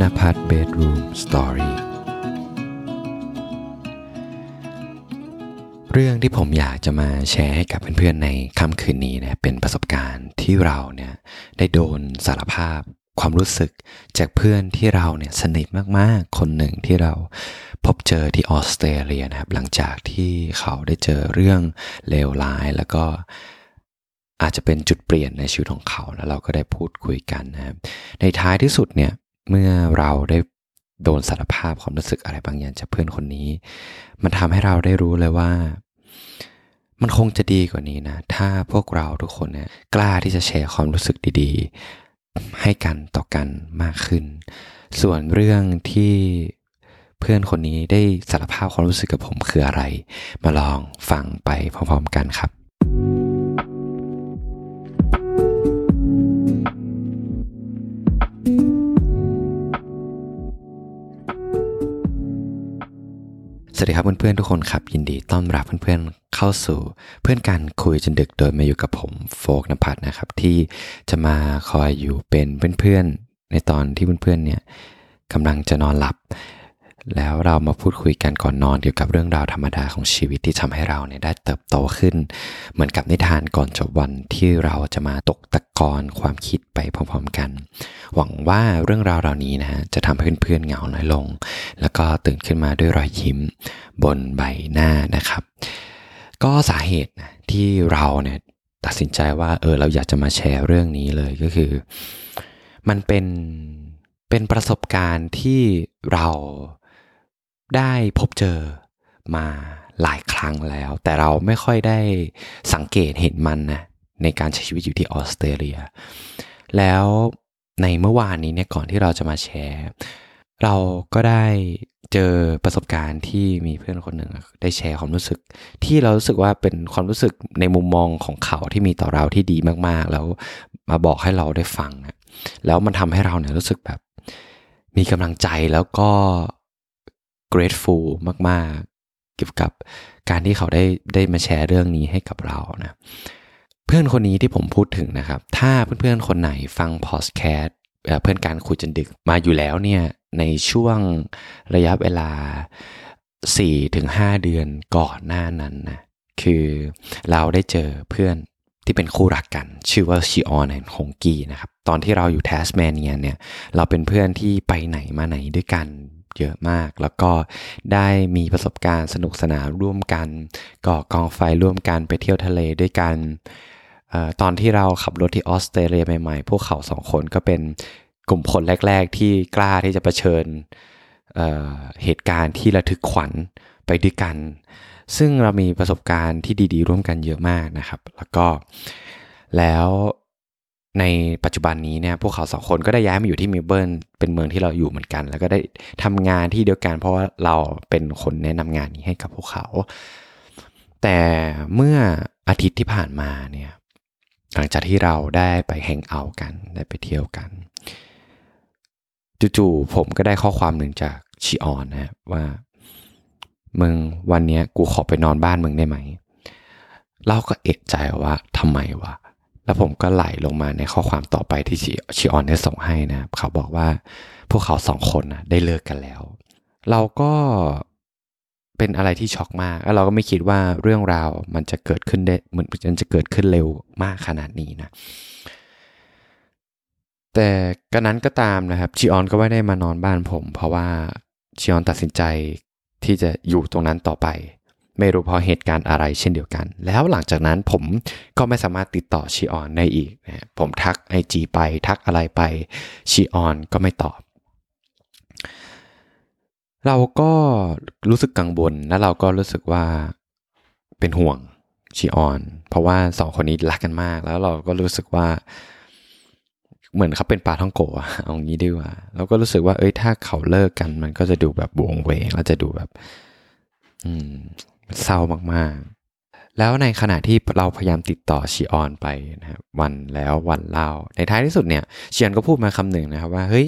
นภัทรเบดรูมสตอรี่เรื่องที่ผมอยากจะมาแชร์ให้กับเพื่อนๆในค่ำคืนนี้นะเป็นประสบการณ์ที่เราเนี่ยได้โดนสารภาพความรู้สึกจากเพื่อนที่เราเนี่ยสนิทมากๆ คนหนึ่งที่เราพบเจอที่ออสเตรเลียนะครับ หลังจากที่เขาได้เจอเรื่องเลวร้ายแล้วก็อาจจะเป็นจุดเปลี่ยนในชีวิตของเขาแล้วเราก็ได้พูดคุยกันนะครับในท้ายที่สุดเนี่ย เมื่อเราได้โดนสารภาพความรู้สึกอะไรบางอย่างจากเพื่อนคนนี้ มันทำให้เราได้รู้เลยว่า มันคงจะดีกว่านี้นะ ถ้าพวกเราทุกคนเนี่ยกล้าที่จะแชร์ความรู้สึกดีๆ ให้กันต่อกันมากขึ้น ส่วนเรื่องที่เพื่อนคนนี้ได้สารภาพความรู้สึกกับผมคืออะไร มาลองฟังไปพร้อมๆกันครับ สวัสดีครับเพื่อนๆทุกคนครับ ยินดีต้อนรับเพื่อนๆเข้าสู่เพื่อนการคุยจนดึกโดยมาอยู่กับผมโฟกนภัทรนะครับ ที่จะมาคอยอยู่เป็นเพื่อนๆในตอนที่เพื่อนๆเนี่ยกำลังจะนอนหลับ แล้วเรามาพูดคุยกันก่อนนอนเกี่ยวกับเรื่องราวธรรมดาของชีวิตที่ทำให้เราเนี่ยได้เติบโตขึ้น เหมือนกับนิทานก่อนจบวันที่เราจะมาตกตะกอนความคิดไปพร้อมๆกัน หวังว่าเรื่องราวเหล่านี้นะฮะจะทำให้เพื่อนๆเหงาน้อยลง แล้วก็ตื่นขึ้นมาด้วยรอยยิ้มบนใบหน้านะครับ ก็สาเหตุนะที่เราเนี่ยตัดสินใจว่าเออเราอยากจะมาแชร์เรื่องนี้เลยก็คือ มันเป็นเป็นประสบการณ์ที่เรา ได้พบเจอมาหลายครั้งแล้ว แต่เราไม่ค่อยได้สังเกตเห็นมันนะในการใช้ชีวิตอยู่ที่ออสเตรเลีย แล้วในเมื่อวานนี้เนี่ยก่อนที่เราจะมาแชร์ เราก็ได้เจอประสบการณ์ที่มีเพื่อนคนหนึ่งได้แชร์ความรู้สึก ที่เรารู้สึกว่าเป็นความรู้สึกในมุมมองของเขาที่มีต่อเราที่ดีมากๆ แล้วมาบอกให้เราได้ฟังแล้วมันทำให้เราเนี่ยรู้สึกแบบ มีกำลังใจแล้วก็ grateful มาก ๆ เกี่ยวกับการที่เขาได้ได้มาแชร์เรื่องนี้ให้กับเรานะเพื่อนคนนี้ที่ผมพูดถึงนะครับ ถ้าเพื่อนๆคนไหนฟังพอดแคสต์เพื่อนการคุยจนดึกมาอยู่แล้วเนี่ยในช่วงระยะเวลา 4-5 เดือนก่อนหน้านั้นนะคือเราได้เจอเพื่อนที่เป็นคู่รักกัน ชื่อว่าชิออน and ฮงกีนะครับ ตอนที่เราอยู่แทสแมเนียเนี่ย เราเป็นเพื่อนที่ไปไหนมาไหนด้วยกัน เยอะมาก แล้วก็ได้มีประสบการณ์สนุกสนานร่วมกันก่อกองไฟร่วมกันไปเที่ยวทะเลด้วยกันอตอนที่เราขับรถที่ออสเตรเลียใหม่ๆ พวกเขาสองคนก็เป็นกลุ่มคนแรก ๆ ที่กล้าที่จะะเผชิญเเหตุการณ์ที่ระทึกขวัญไปด้วยกัน ซึ่งเรามีประสบการณ์ที่ดีๆ ร่วมกันเยอะมากนะครับ แล้วก็แล้ว ในปัจจุบันนี้เนี่ยพวกเขาสองคนก็ได้ย้ายมาอยู่ที่มลเบิร์นเป็นเมืองที่เราอยู่เหมือนกัน แล้วก็ได้ทำงานที่เดียวกัน เพราะว่าเราเป็นคนแนะนำงานนี้ให้กับพวกเขา แต่เมื่ออาทิตย์ที่ผ่านมาเนี่ยหลังจากที่เราได้ไปแฮงเอาท์กันได้ไปเที่ยวกันจู่ๆผมก็ได้ข้อความหนึ่งจากชิออนนะว่ามึงวันนี้กูขอไปนอนบ้านมึงได้ไหม เราก็เอกใจว่าทำไมวะ แล้วผมก็ไหลลงมาในข้อความต่อไปที่ชิออนได้ส่งให้นะเขาบอกว่าพวกเขาสองคนนะได้เลิกกันแล้ว เราก็เป็นอะไรที่ช็อกมาก แล้วเราก็ไม่คิดว่าเรื่องราวมันจะเกิดขึ้นได้เหมือนมันจะเกิดขึ้นเร็วมากขนาดนี้นะ แต่กระนั้นก็ตามนะครับชิออนก็ไม่ได้มานอนบ้านผม เพราะว่าชิออนตัดสินใจที่จะอยู่ตรงนั้นต่อไป ไม่รู้เพราะเหตุการณ์อะไรเช่นเดียวกัน แล้วหลังจากนั้นผมก็ไม่สามารถติดต่อชีออนได้อีกนะผมทักไอจีไปทักอะไรไปชีออนก็ไม่ตอบ เราก็รู้สึกกังวลและเราก็รู้สึกว่าเป็นห่วงชีออน เพราะว่าสองคนนี้รักกันมาก แล้วเราก็รู้สึกว่าเหมือนเขาเป็นปลาท่องโกะเอางี้ดีกว่าเราก็รู้สึกว่า เอ้ยถ้าเขาเลิกกัน มันก็จะดูแบบบวงเวงแล้วจะดูแบบ อืม เศร้ามากๆ แล้วในขณะที่เราพยายามติดต่อชีออนไปนะครับวันแล้ววันเล่า ในท้ายที่สุดเนี่ยชีออนก็พูดมาคำหนึ่งนะครับว่าเฮ้ย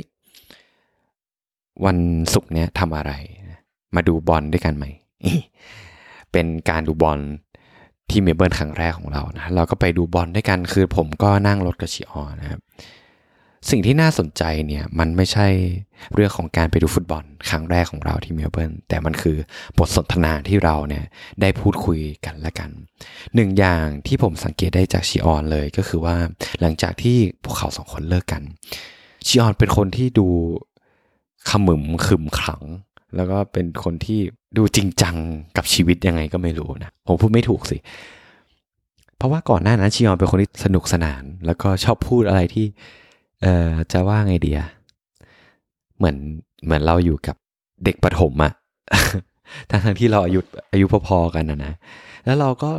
วันศุกร์เนี้ยทำอะไร มาดูบอลด้วยกันไหม เป็นการดูบอลที่เมลเบิร์นครั้งแรกของเรานะเราก็ไปดูบอลด้วยกันคือผมก็นั่งรถกับชีออนนะครับ สิ่งที่น่าสนใจเนี่ยมันไม่ใช่เรื่องของการไปดูฟุตบอลครั้งแรกของเราที่เมลเบิร์นแต่มันคือบทสนทนาที่เราเนี่ยได้พูดคุยกันและกันหนึ่งอย่างที่ผมสังเกตได้จากชิออนเลยก็คือว่าหลังจากที่พวกเขาสองคนเลิกกันชิออนเป็นคนที่ดูขมึงขึงขัง แล้วก็เป็นคนที่ดูจริงจังกับชีวิตยังไงก็ไม่รู้นะผมพูดไม่ถูกสิเพราะว่าก่อนหน้านั้นชิออนเป็นคนที่สนุกสนาน แล้วก็ชอบพูดอะไรที่ เอ่อจะว่าไงเดียเหมือนเหมือนเราอยู่กับเด็กประถมอะทั้งทั้งที่เราอายุอายุพอๆกันนะนะ แล้วเราก็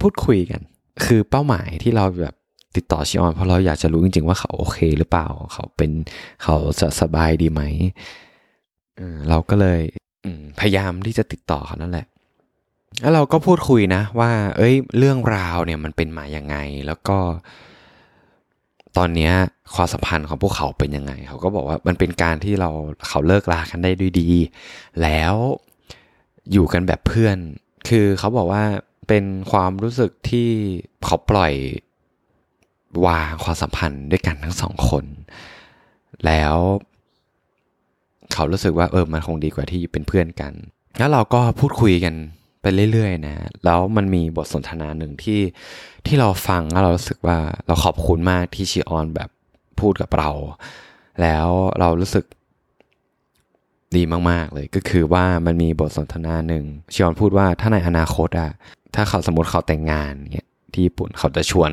พูดคุยกัน คือเป้าหมายที่เราแบบติดต่อชิออน เพราะเราอยากจะรู้จริงๆว่าเขาโอเคหรือเปล่า เขาเป็นเขาจะสบายดีไหมเราก็เลยพยายามที่จะติดต่อเขานั่นแหละ แล้วเราก็พูดคุยนะ ว่า เอ้ย เรื่องราวเนี่ยมันเป็นมาอย่างไง แล้วก็ ตอนนี้ความสัมพันธ์ของพวกเขาเป็นยังไง เขาก็บอกว่ามันเป็นการที่เราเขาเลิกลากันได้ด้วยดี แล้วอยู่กันแบบเพื่อน คือเขาบอกว่าเป็นความรู้สึกที่เขาปล่อยวางความสัมพันธ์ด้วยกันทั้งสองคน แล้วเขารู้สึกว่าเออมันคงดีกว่าที่เป็นเพื่อนกัน แล้วเราก็พูดคุยกัน ไปเรื่อยๆนะแล้วมันมีบทสนทนาหนึ่งที่ที่เราฟังแล้วเรารู้สึกว่าเราขอบคุณมากที่ชิออนแบบพูดกับเรา แล้วเรารู้สึกดีมากๆเลยก็คือว่ามันมีบทสนทนาหนึ่งชิออนพูดว่าถ้าในอนาคตอะถ้าเขาสมมติเขาแต่งงานเนี่ยที่ญี่ปุ่นเขาจะชวน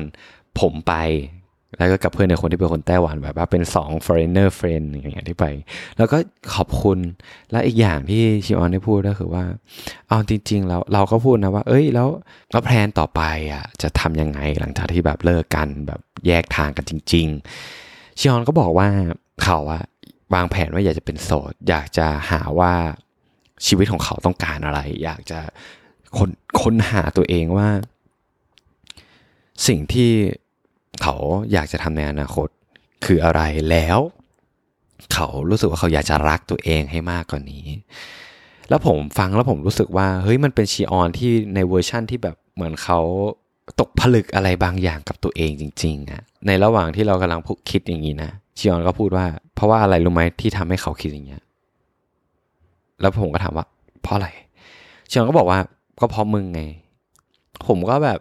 ผมไป แล้วก็กับเพื่อนในคนที่เป็นคนไต้หวันแบบว่าเป็นสอง foreigner friend อย่างเงี้ยที่ไป แล้วก็ขอบคุณและอีกอย่างที่ชิออนได้พูดก็คือว่า เอาจริงๆแล้วเราก็พูดนะว่า เอ้ยแล้วแล้วแพลนต่อไปอะจะทำยังไงหลังจากที่แบบเลิกกันแบบแยกทางกันจริง ๆ ชิออนก็บอกว่าเขาอะวางแผนว่าอยากจะเป็นโสด อยากจะหาว่าชีวิตของเขาต้องการอะไร อยากจะค้นค้นหาตัวเองว่า สิ่งที่ เขาอยากจะทำในอนาคตคืออะไรแล้ว เขารู้สึกว่าเขาอยากจะรักตัวเองให้มากกว่านี้ แล้วผมฟังแล้วผมรู้สึกว่าเฮ้ยมันเป็นชีออนที่ในเวอร์ชั่นที่แบบเหมือนเขาตกผลึกอะไรบางอย่างกับตัวเองจริงๆอะในระหว่างที่เรากำลังคิดอย่างนี้นะชีออนก็พูดว่า เพราะว่าอะไรรู้ไหมที่ทำให้เขาคิดอย่างเงี้ยแล้วผมก็ถามว่า เพราะอะไรชีออนก็บอกว่าก็เพราะมึงไง ผมก็แบบ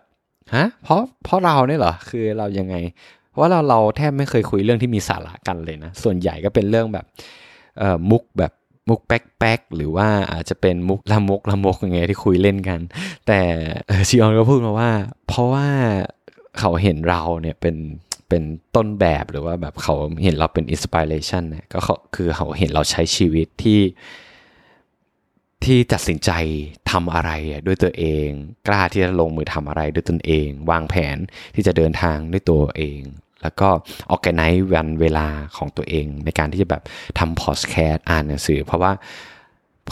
ฮะเพราะเพราะเราเนี่ยเหรอคือเรายังไงว่าเราเราแทบไม่เคยคุยเรื่องที่มีสาระกันเลยนะส่วนใหญ่ก็เป็นเรื่องแบบเอ่อมุกแบบมุกแป๊กแป๊กหรือว่าอาจจะเป็นมุกละมกละมกยังไงที่คุยเล่นกัน แต่ชิออนก็พูดมาว่า เพราะว่าเขาเห็นเราเนี่ยเป็นเป็นต้นแบบหรือว่าแบบเขาเห็นเราเป็นอินสปิเรชันเนี่ยก็คือเขาเห็นเราใช้ชีวิตที่ ที่ตัดสินใจทำอะไรด้วยตัวเอง กล้าที่จะลงมือทำอะไรด้วยตนเอง วางแผนที่จะเดินทางด้วยตัวเอง แล้วก็ organize วันเวลาของตัวเอง ในการที่จะแบบทำพอสแคสอ่านหนังสือ เพราะว่า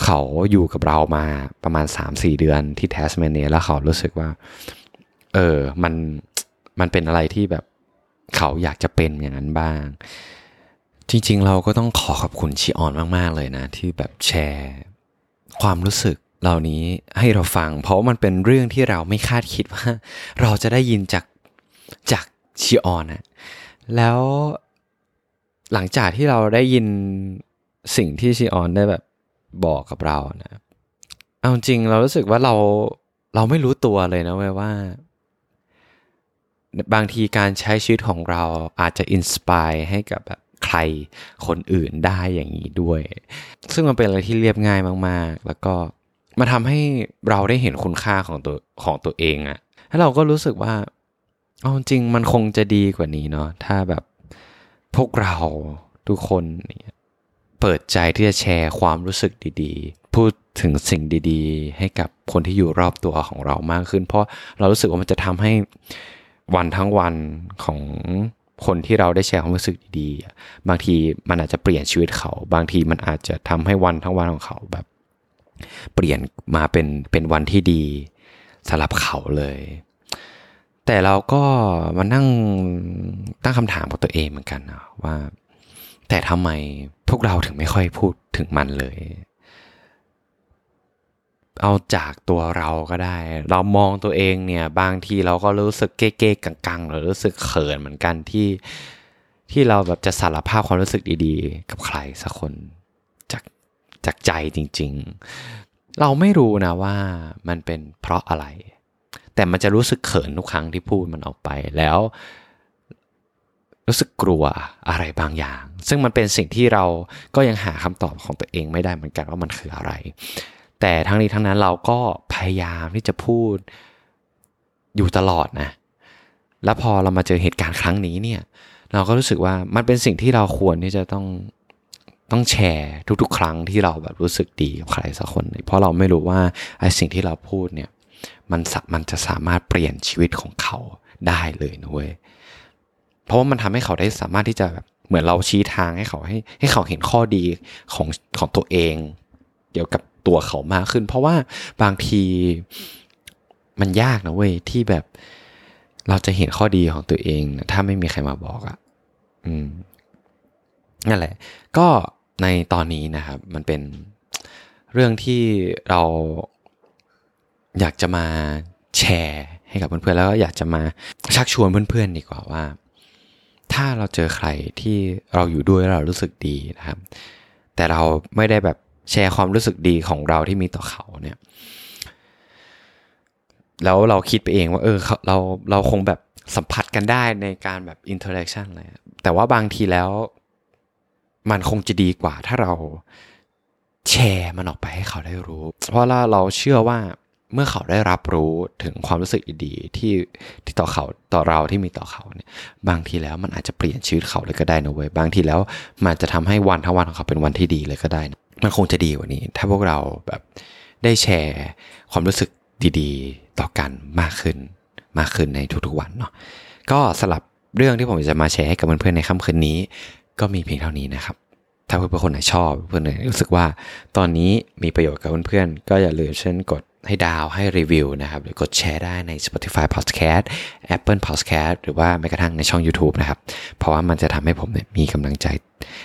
เขาอยู่กับเรามาประมาณ 3-4 เดือนที่แทสเมเนียแล้วเขารู้สึกว่า เออมันมันเป็นอะไรที่แบบเขาอยากจะเป็นอย่างนั้นบ้าง จริง ๆ เราก็ต้องขอขอบคุณชิออนมาก ๆ เลยนะ ที่แบบแชร์ ความรู้สึกเหล่านี้ให้เราฟัง เพราะมันเป็นเรื่องที่เราไม่คาดคิดว่า เราจะได้ยินจากจากชิออนนะแล้วหลังจากที่เราได้ยินสิ่งที่ชิออนได้แบบบอกกับเรานะเอาจริงเรารู้สึกว่าเราเราไม่รู้ตัวเลยนะเว้ยว่า บางทีการใช้ชีวิตของเราอาจจะอินสปายให้กับแบบ ใครคนอื่นได้อย่างนี้ด้วย ซึ่งมันเป็นอะไรที่เรียบง่ายมาก ๆ แล้วก็มาทำให้เราได้เห็นคุณค่าของตัวของตัวเองอะแล้วเราก็รู้สึกว่าเอาจริงมันคงจะดีกว่านี้เนาะถ้าแบบพวกเราทุกคนเนี่ยเปิดใจที่จะแชร์ความรู้สึกดีๆ พูดถึงสิ่งดีๆ ให้กับคนที่อยู่รอบตัวของเรามากขึ้น เพราะเรารู้สึกว่ามันจะทำให้วันทั้งวันของ คนที่เราได้แชร์ความรู้สึกดีๆ บางทีมันอาจจะเปลี่ยนชีวิตเขา บางทีมันอาจจะทำให้วันทั้งวันของเขาแบบ เปลี่ยนมาเป็นเป็นวันที่ดีสำหรับเขาเลย แต่เราก็มานั่งตั้งคำถามกับตัวเองเหมือนกันนะว่า แต่ทำไมพวกเราถึงไม่ค่อยพูดถึงมันเลย เอาจากตัวเราก็ได้ เรามองตัวเองเนี่ย บางทีเราก็รู้สึกเก๊ๆกังๆ หรือรู้สึกเขินเหมือนกันที่ที่เราแบบจะสารภาพความรู้สึกดีๆ กับใครสักคนจากจากใจจริง ๆ เราไม่รู้นะว่ามันเป็นเพราะอะไร แต่มันจะรู้สึกเขินทุกครั้งที่พูดมันออกไปแล้ว รู้สึกกลัวอะไรบางอย่าง ซึ่งมันเป็นสิ่งที่เราก็ยังหาคำตอบของตัวเองไม่ได้เหมือนกันว่ามันคืออะไร แต่ทั้งนี้ทั้งนั้นเราก็พยายามที่จะพูดอยู่ตลอดนะ แล้วพอเรามาเจอเหตุการณ์ครั้งนี้เนี่ย เราก็รู้สึกว่ามันเป็นสิ่งที่เราควรที่จะต้องต้องแชร์ทุกๆ ครั้งที่เราแบบรู้สึกดีกับใครสักคนเพราะเราไม่รู้ว่าไอ้สิ่งที่เราพูดเนี่ยมันมันจะสามารถเปลี่ยนชีวิตของเขาได้เลยนะเว้ยเพราะว่ามันทำให้เขาได้สามารถที่จะแบบเหมือนเราชี้ทางให้เขาให้ให้เขาเห็นข้อดีของของตัวเอง เกี่ยวกับ ตัวเขามากขึ้น เพราะว่าบางทีมันยากนะเว้ยที่แบบเราจะเห็นข้อดีของตัวเอง ถ้าไม่มีใครมาบอกอะ่ะ อืมนั่นแหละ ก็ในตอนนี้นะครับ มันเป็นเรื่องที่เราอยากจะมาแชร์ให้กับเพื่อนๆแล้วก็อยากจะมาชักชวนเพื่อนๆดีกว่าว่า ถ้าเราเจอใครที่เราอยู่ด้วยเรารู้สึกดีนะครับ แต่เราไม่ได้แบบ แชร์ความรู้สึกดีของเราที่มีต่อเขาเนี่ย แล้วเราคิดไปเองว่า เออเราเราคงแบบสัมผัสกันได้ในการแบบ interaction อะไรแต่ว่าบางทีแล้ว มันคงจะดีกว่า ถ้าเราแชร์มันออกไปให้เขาได้รู้ เพราะว่าเราเชื่อว่าเมื่อเขาได้รับรู้ถึงความรู้สึกดีที่ที่ต่อเขาต่อเราที่มีต่อเขาเนี่ย บางทีแล้วมันอาจจะเปลี่ยนชีวิตเขาเลยก็ได้นะเว้ยบางทีแล้วมันจะทำให้วันทั้งวันของเขาเป็นวันที่ดีเลยก็ได้นะ มันคงจะดีกว่านี้ ถ้าพวกเราแบบได้แชร์ความรู้สึกดีๆ ต่อกันมากขึ้น มากขึ้นในทุกๆวันเนาะก็สลับเรื่องที่ผมจะมาแชร์ให้กับเพื่อนๆในค่ำคืนนี้ ก็มีเพียงเท่านี้นะครับ ถ้าเพื่อนๆคนไหนชอบ เพื่อนๆรู้สึกว่าตอนนี้มีประโยชน์กับเพื่อนๆก็อย่าลืมเช่นกดให้ดาวให้รีวิวนะครับหรือกดแชร์ได้ใน Spotify Podcast Apple Podcast หรือว่าแม้กระทั่งในช่อง YouTube นะครับ เพราะว่ามันจะทำให้ผมเนี่ยมีกำลังใจ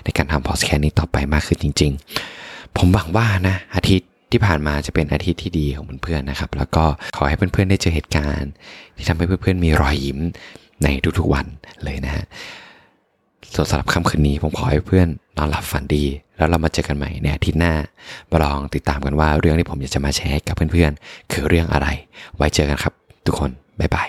ในการทำ podcast นี้ต่อไปมากขึ้นจริง ๆ ผมหวังว่านะอาทิตย์ที่ผ่านมาจะเป็นอาทิตย์ที่ดีของเพื่อนๆนะครับ แล้วก็ขอให้เพื่อนๆได้เจอเหตุการณ์ ที่ทำให้เพื่อนๆมีรอยยิ้มในทุกๆวันเลยนะฮะส่วนสำหรับค่ำคืนนี้ผมขอให้เพื่อนนอนหลับฝันดี แล้วเรามาเจอกันใหม่ในอาทิตย์หน้ามาลองติดตามกันว่าเรื่องที่ผมอยากจะมาแชร์กับเพื่อนๆ คือเรื่องอะไร ไว้เจอกันครับ ทุกคน บ๊ายบาย